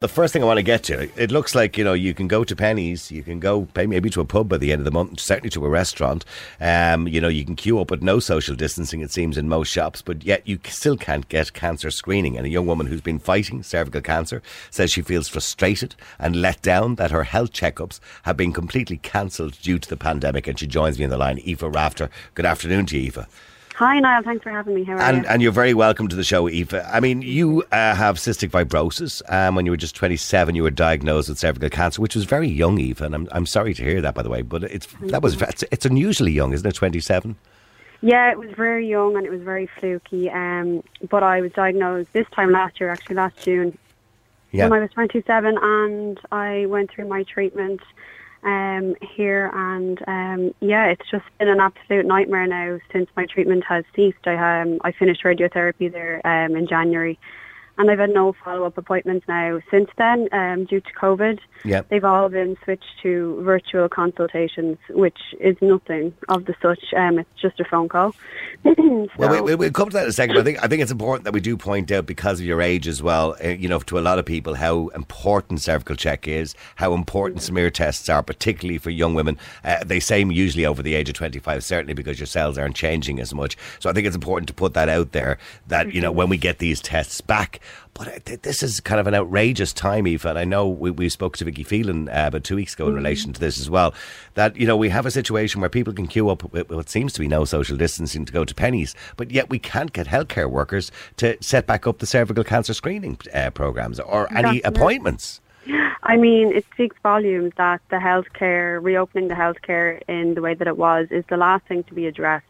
The first thing I want to get to, it looks like you know you can go to Penneys, you can go maybe to a pub by the end of the month, certainly to a restaurant. Um, you know you can queue up with no social distancing, it seems, in most shops, but yet you still can't get cancer screening. And a young woman who's been fighting cervical cancer says she feels frustrated and let down that her health checkups have been completely cancelled due to the pandemic. And she joins me in the line, Aoife Rafter. Good afternoon to you, Aoife. Hi, Niall. Thanks for having me. How are And, you? and you're very welcome to the show, Aoife. I mean, you uh, have cystic fibrosis. Um, when you were just 27, you were diagnosed with cervical cancer, which was very young, Aoife. And I'm, I'm sorry to hear that, by the way. But it's that was it's, it's unusually young, isn't it? 27. yeah, it was very young and it was very fluky. Um, but I was diagnosed this time last year, actually last June, Yeah. when I was 27, and I went through my treatment um, here, and um, yeah, it's just been an absolute nightmare now since my treatment has ceased. I um, I finished radiotherapy there um, in January, and I've had no follow-up appointments now since then um, due to COVID. Yeah. They've all been switched to virtual consultations, which is nothing of the such. Um, it's just a phone call. so, Well, we, we, we'll come to that in a second. But I think I think it's important that we do point out because of your age as well. Uh, you know, to a lot of people, how important cervical check is, how important smear tests are, particularly for young women. Uh, they say usually over the age of twenty five, certainly because your cells aren't changing as much. So I think it's important to put that out there. That you know when we get these tests back. But uh, th- this is kind of an outrageous time, Aoife. And I know we, we spoke to Vicky Phelan uh, about two weeks ago in relation to this as well. That, you know, we have a situation where people can queue up with what seems to be no social distancing to go to Penneys, but yet we can't get healthcare workers to set back up the cervical cancer screening uh, programs or any That's appointments. I mean, it speaks volumes that the healthcare, reopening the healthcare in the way that it was, is the last thing to be addressed.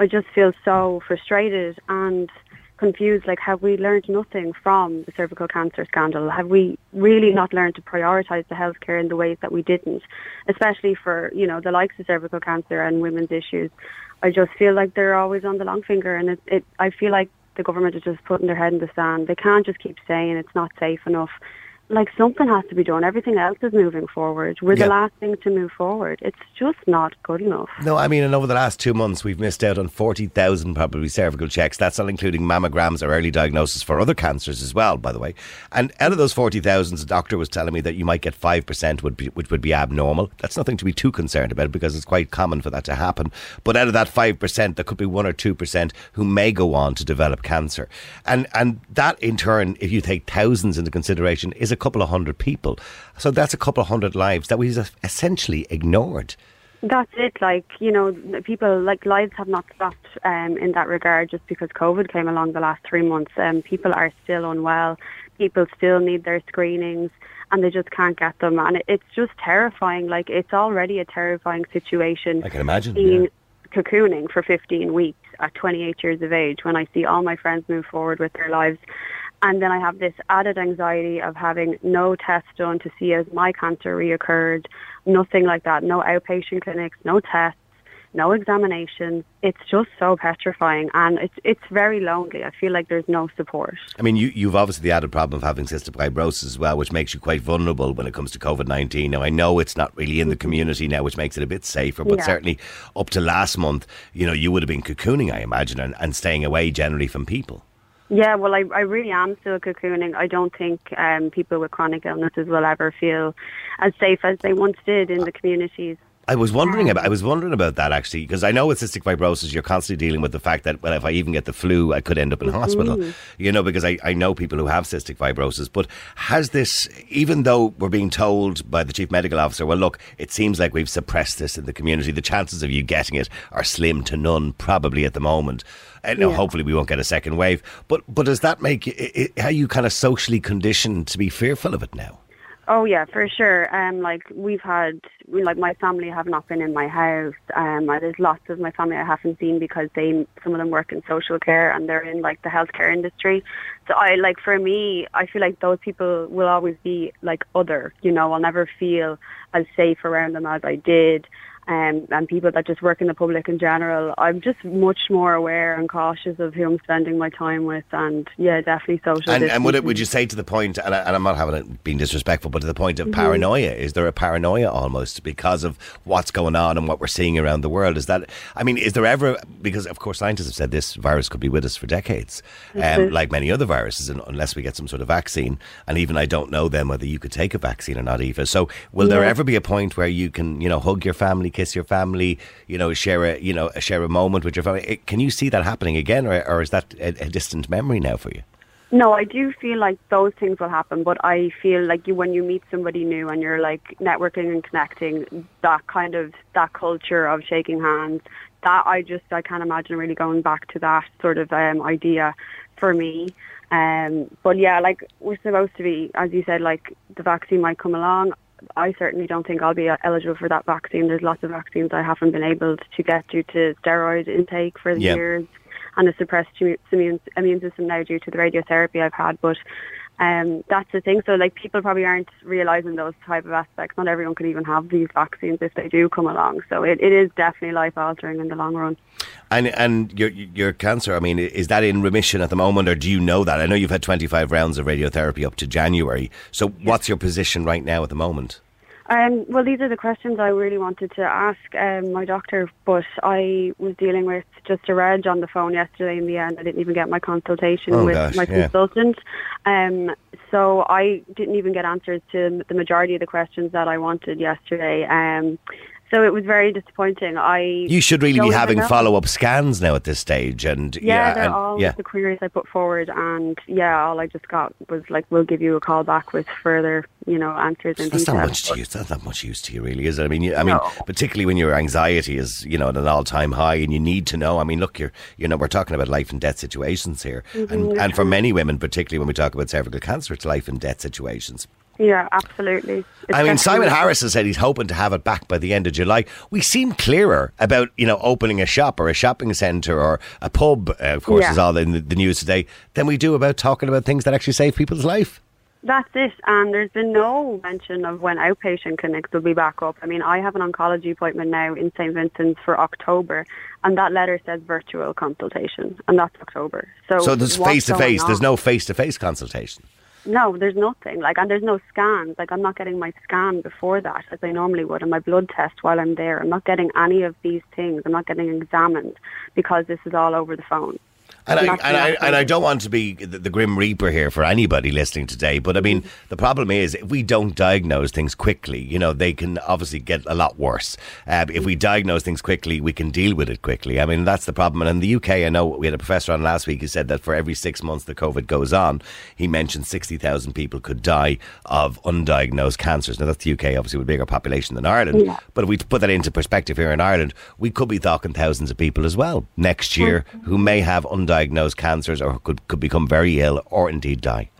I just feel so frustrated and confused. Like, have we learned nothing from the cervical cancer scandal? Have we really not learned to prioritise the healthcare in the ways that we didn't, especially for you know the likes of cervical cancer and women's issues? I just feel like they're always on the long finger, and it, it I feel like the government is just putting their head in the sand. They can't just keep saying it's not safe enough like something has to be done. Everything else is moving forward. We're Yeah. the last thing to move forward. It's just not good enough. No, I mean, and over the last two months, we've missed out on 40,000 probably cervical checks. That's not including mammograms or early diagnosis for other cancers as well, by the way. And out of those 40,000, the doctor was telling me that you might get 5%, would be, which would be abnormal. That's nothing to be too concerned about because it's quite common for that to happen. But out of that 5%, there could be 1 or 2% who may go on to develop cancer. And, and that, in turn, if you take thousands into consideration, is a couple of hundred people. So that's a couple of hundred lives that we've essentially ignored. That's it. Like you know, people like lives have not stopped um, in that regard just because COVID came along the last three months. Um, people are still unwell. People still need their screenings. And they just can't get them, and it, it's just terrifying. Like it's already a terrifying situation. I can imagine, Being yeah. cocooning for 15 weeks at 28 years of age, when I see all my friends move forward with their lives, and then I have this added anxiety of having no tests done to see if my cancer reoccurred, nothing like that, no outpatient clinics, no tests, no examinations. It's just so petrifying and it's it's very lonely. I feel like there's no support. I mean, you, you've obviously the added problem of having cystic fibrosis as well, which makes you quite vulnerable when it comes to COVID 19. Now, I know it's not really in the community now, which makes it a bit safer, but Yeah. certainly up to last month, you know, you would have been cocooning, I imagine, and, and staying away generally from people. Yeah, well, I, I really am still cocooning. I don't think um, people with chronic illnesses will ever feel as safe as they once did in the communities. I was wondering about I was wondering about that actually because I know with cystic fibrosis you're constantly dealing with the fact that well if I even get the flu I could end up in mm-hmm. hospital you know because I, I know people who have cystic fibrosis. But has this even though we're being told by the chief medical officer well look it seems like we've suppressed this in the community the chances of you getting it are slim to none probably at the moment. Uh, and no, Yeah. hopefully we won't get a second wave. But but does that make i i are you kind of socially conditioned to be fearful of it now Oh yeah, for sure. Um, like we've had, we, like my family have not been in my house. Um, there's lots of my family I haven't seen because they, some of them work in social care and they're in like the healthcare industry. So I like for me, I feel like those people will always be like other. You know, I'll never feel as safe around them as I did. Um, and people that just work in the public in general. I'm just much more aware and cautious of who I'm spending my time with, and yeah, definitely social. And, and would, it, would you say to the point, and, I, and I'm not having it being disrespectful, but to the point Mm-hmm. of paranoia, is there a paranoia almost because of what's going on and what we're seeing around the world? Is that, I mean, is there ever, because of course scientists have said this virus could be with us for decades, um, like many other viruses, unless we get some sort of vaccine. And even I don't know then whether you could take a vaccine or not, Aoife. So will there ever be a point where you can, you know, hug your family, kiss your family, you know, share a, you know, share a moment with your family? Can you see that happening again, or, or is that a, a distant memory now for you? No, I do feel like those things will happen, but I feel like you when you meet somebody new and you're like networking and connecting, that kind of that culture of shaking hands, that I just I can't imagine really going back to that sort of um, idea for me. Um, but yeah, like we're supposed to be, as you said, like the vaccine might come along. I certainly don't think I'll be eligible for that vaccine. There's lots of vaccines I haven't been able to get due to steroid intake for Yeah. years and a suppressed immune, immune system now due to the radiotherapy I've had. But um, that's the thing. So like people probably aren't realizing those type of aspects. Not everyone can even have these vaccines if they do come along. So it, it is definitely life altering in the long run. And and your your cancer, I mean, is that in remission at the moment, or do you know that? I know you've had twenty five rounds of radiotherapy up to January. So what's your position right now at the moment? Um, well, these are the questions I really wanted to ask um, my doctor, but I was dealing with just a reg on the phone yesterday. In the end, I didn't even get my consultation Oh, with gosh, my yeah. consultant, um, so I didn't even get answers to the majority of the questions that I wanted yesterday. Um, so it was very disappointing. I You should really be having follow up scans now at this stage, and Yeah, yeah, they're and, all yeah. the queries I put forward, and yeah, all I just got was like, "We'll give you a call back with further, you know, answers and That's details." not much to use. That's not much use to you, really, is it? I mean, you, I mean, No. particularly when your anxiety is, you know, at an all-time high, and you need to know. I mean, look, you're, you know, we're talking about life and death situations here, Mm-hmm, and and for many women, particularly when we talk about cervical cancer, it's life and death situations. Yeah, absolutely. It's I mean, Simon Harris has said he's hoping to have it back by the end of July. We seem clearer about, you know, opening a shop or a shopping centre or a pub, uh, of course, Yeah. is all in the, the news today, than we do about talking about things that actually save people's life. That's it. And there's been no mention of when outpatient clinics will be back up. I mean, I have an oncology appointment now in St. Vincent's for October, and that letter says virtual consultation, and that's October. So, So there's face to face. there's no face to face consultation. No, there's nothing. Like, and there's no scans. Like, I'm not getting my scan before that, as I normally would, and my blood test while I'm there. I'm not getting any of these things. I'm not getting examined because this is all over the phone. And I, and, I, and I don't want to be the, the grim reaper here for anybody listening today, but I mean, mm-hmm. the problem is if we don't diagnose things quickly, you know, they can obviously get a lot worse. Uh, if we mm-hmm. diagnose things quickly, we can deal with it quickly. I mean, that's the problem. And in the UK, I know we had a professor on last week who said that for every six months the COVID goes on, he mentioned 60,000 people could die of undiagnosed cancers. Now, that's the UK, obviously, with a bigger population than Ireland. Yeah. But if we put that into perspective here in Ireland, we could be talking thousands of people as well next year mm-hmm. who may have undiagnosed cancers or could, could become very ill or indeed die.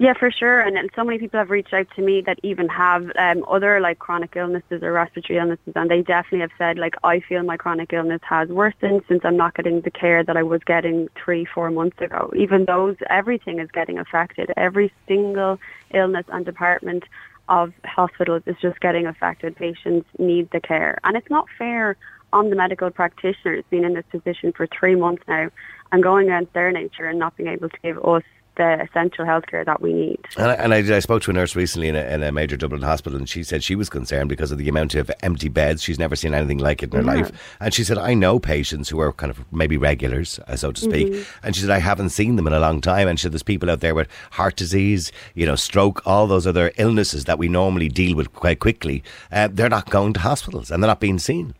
Yeah, for sure. And, and so many people have reached out to me that even have um, other like chronic illnesses or respiratory illnesses, and they definitely have said like I feel my chronic illness has worsened since I'm not getting the care that I was getting three, four months ago. Even those, everything is getting affected. Every single illness and department of hospitals is just getting affected. Patients need the care, and it's not fair on the medical practitioners being in this position for three months now and going against their nature and not being able to give us the essential healthcare that we need. And I, and I, I spoke to a nurse recently in a, in a major Dublin hospital, and she said she was concerned because of the amount of empty beds. She's never seen anything like it in her Yeah. life. And she said, I know patients who are kind of maybe regulars, uh, so to speak. Mm-hmm. And she said, I haven't seen them in a long time. And she said, there's people out there with heart disease, you know, stroke, all those other illnesses that we normally deal with quite quickly. Uh, they're not going to hospitals and they're not being seen.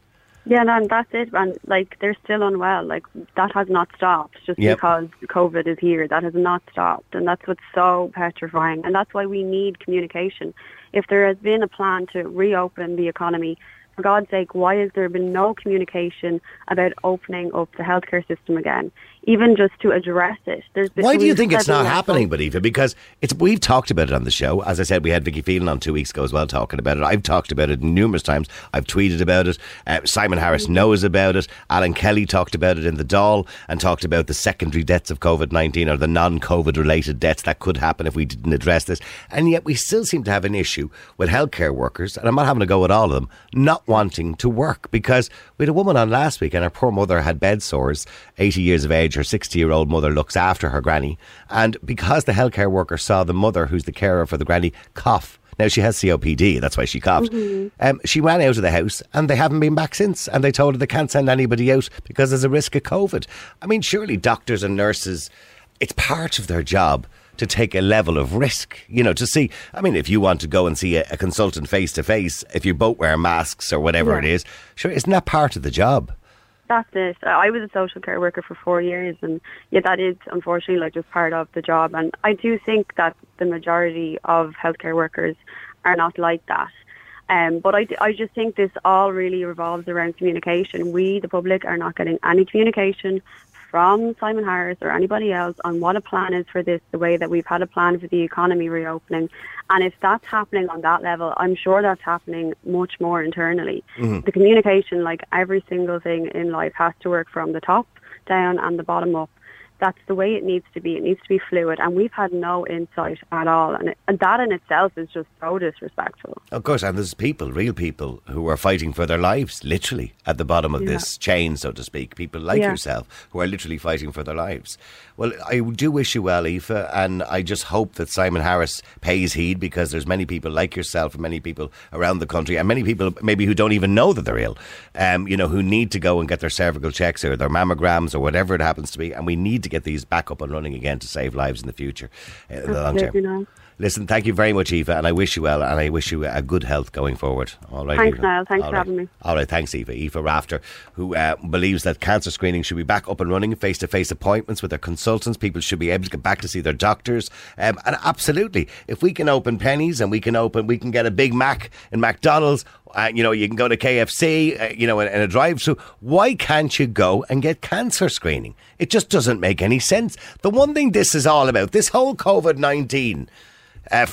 Yeah, no, and that's it. And like, they're still unwell. Like, that has not stopped just Yep. because COVID is here. That has not stopped. And that's what's so petrifying. And that's why we need communication. If there has been a plan to reopen the economy, for God's sake, why has there been no communication about opening up the healthcare system again? Even just to address it. There's Why do you think it's not happening, but Aoife? Because it's we've talked about it on the show. As I said, we had Vicky Phelan on two weeks ago as well talking about it. I've talked about it numerous times. I've tweeted about it. Uh, Simon Harris Mm-hmm. knows about it. Alan Kelly talked about it in the Dáil and talked about the secondary deaths of COVID nineteen or the non-COVID related deaths that could happen if we didn't address this. And yet we still seem to have an issue with healthcare workers, and I'm not having to go with all of them, not wanting to work because we had a woman on last week and her poor mother had bed sores, 80 years of age. Her 60 year old mother looks after her granny. And because the healthcare worker saw the mother, who's the carer for the granny, cough. Now she has COPD, that's why she coughed. Um, she ran out of the house and they haven't been back since. And they told her they can't send anybody out because there's a risk of COVID. I mean, surely doctors and nurses, it's part of their job to take a level of risk, you know, to see. I mean, if you want to go and see a, a consultant face to face, if you both wear masks or whatever Yeah. it is, sure, isn't that part of the job? That's it. I was a social care worker for four years, and yeah, that is unfortunately like just part of the job. And I do think that the majority of healthcare workers are not like that. Um, but I, I just think this all really revolves around communication. We, the public, are not getting any communication from Simon Harris or anybody else on what a plan is for this, the way that we've had a plan for the economy reopening. And if that's happening on that level, I'm sure that's happening much more internally. Mm-hmm. The communication, like every single thing in life, has to work from the top down and the bottom up. That's the way it needs to be. It needs to be fluid. And we've had no insight at all. And, it, and that in itself is just so disrespectful. Of course, and there's people, real people, who are fighting for their lives, literally, at the bottom of Yeah. this chain, so to speak. People like Yeah. yourself who are literally fighting for their lives. Well, I do wish you well, Aoife, and I just hope that Simon Harris pays heed because there's many people like yourself and many people around the country, and many people maybe who don't even know that they're ill, um, you know, who need to go and get their cervical checks or their mammograms or whatever it happens to be, and we need to get these back up and running again to save lives in the future, uh, in the long term. Listen, thank you very much, Aoife, and I wish you well, and I wish you a good health going forward. All right, Thanks, Aoife? Niall. Thanks All for right. having me. All right, thanks, Aoife. Aoife Rafter, who uh, believes that cancer screening should be back up and running, face to face appointments with their consultants. People should be able to get back to see their doctors. Um, and absolutely, if we can open Penneys and we can open, we can get a Big Mac in McDonald's. Uh, you know, you can go to KFC, uh, you know, in, in a drive-through. Why can't you go and get cancer screening? It just doesn't make any sense. The one thing this is all about, this whole COVID nineteen, uh,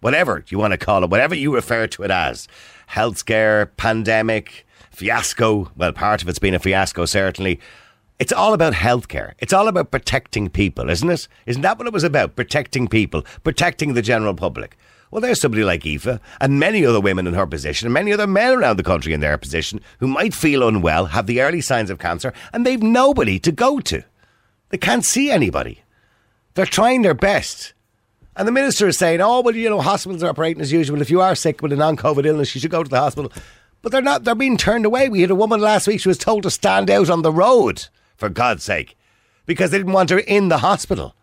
whatever you want to call it, whatever you refer to it as, health scare, pandemic, fiasco. Well, part of it's been a fiasco, certainly. It's all about healthcare. It's all about protecting people, isn't it? Isn't that what it was about? Protecting people, protecting the general public. Well, there's somebody like Aoife and many other women in her position and many other men around the country in their position who might feel unwell, have the early signs of cancer, and they've nobody to go to. They can't see anybody. They're trying their best. And the minister is saying, oh, well, you know, hospitals are operating as usual. If you are sick with a non COVID illness, you should go to the hospital. But they're not, they're being turned away. We had a woman last week, she was told to stand out on the road, for God's sake, because they didn't want her in the hospital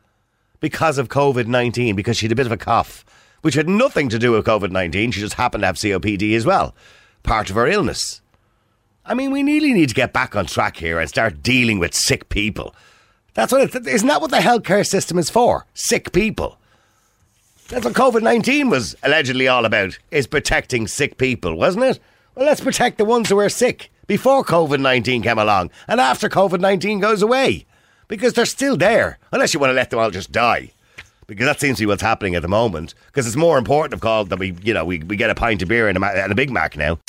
because of COVID 19, because she had a bit of a cough, which had nothing to do with COVID 19. She just happened to have COPD as well, part of her illness. I mean, we really need to get back on track here and start dealing with sick people. That's what it, isn't that what the healthcare system is for? Sick people. That's what COVID 19 was allegedly all about, is protecting sick people, wasn't it? Well, let's protect the ones who are sick before COVID 19 came along and after COVID 19 goes away. Because they're still there, unless you want to let them all just die. Because that seems to be what's happening at the moment. Because it's more important, of course, that we, you know, we, we get a pint of beer and a, and a Big Mac now.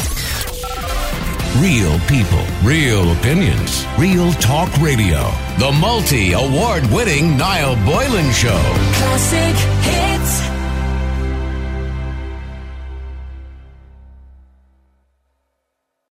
Real people, real opinions, real talk radio. The multi award winning Niall Boylan Show. Classic hits.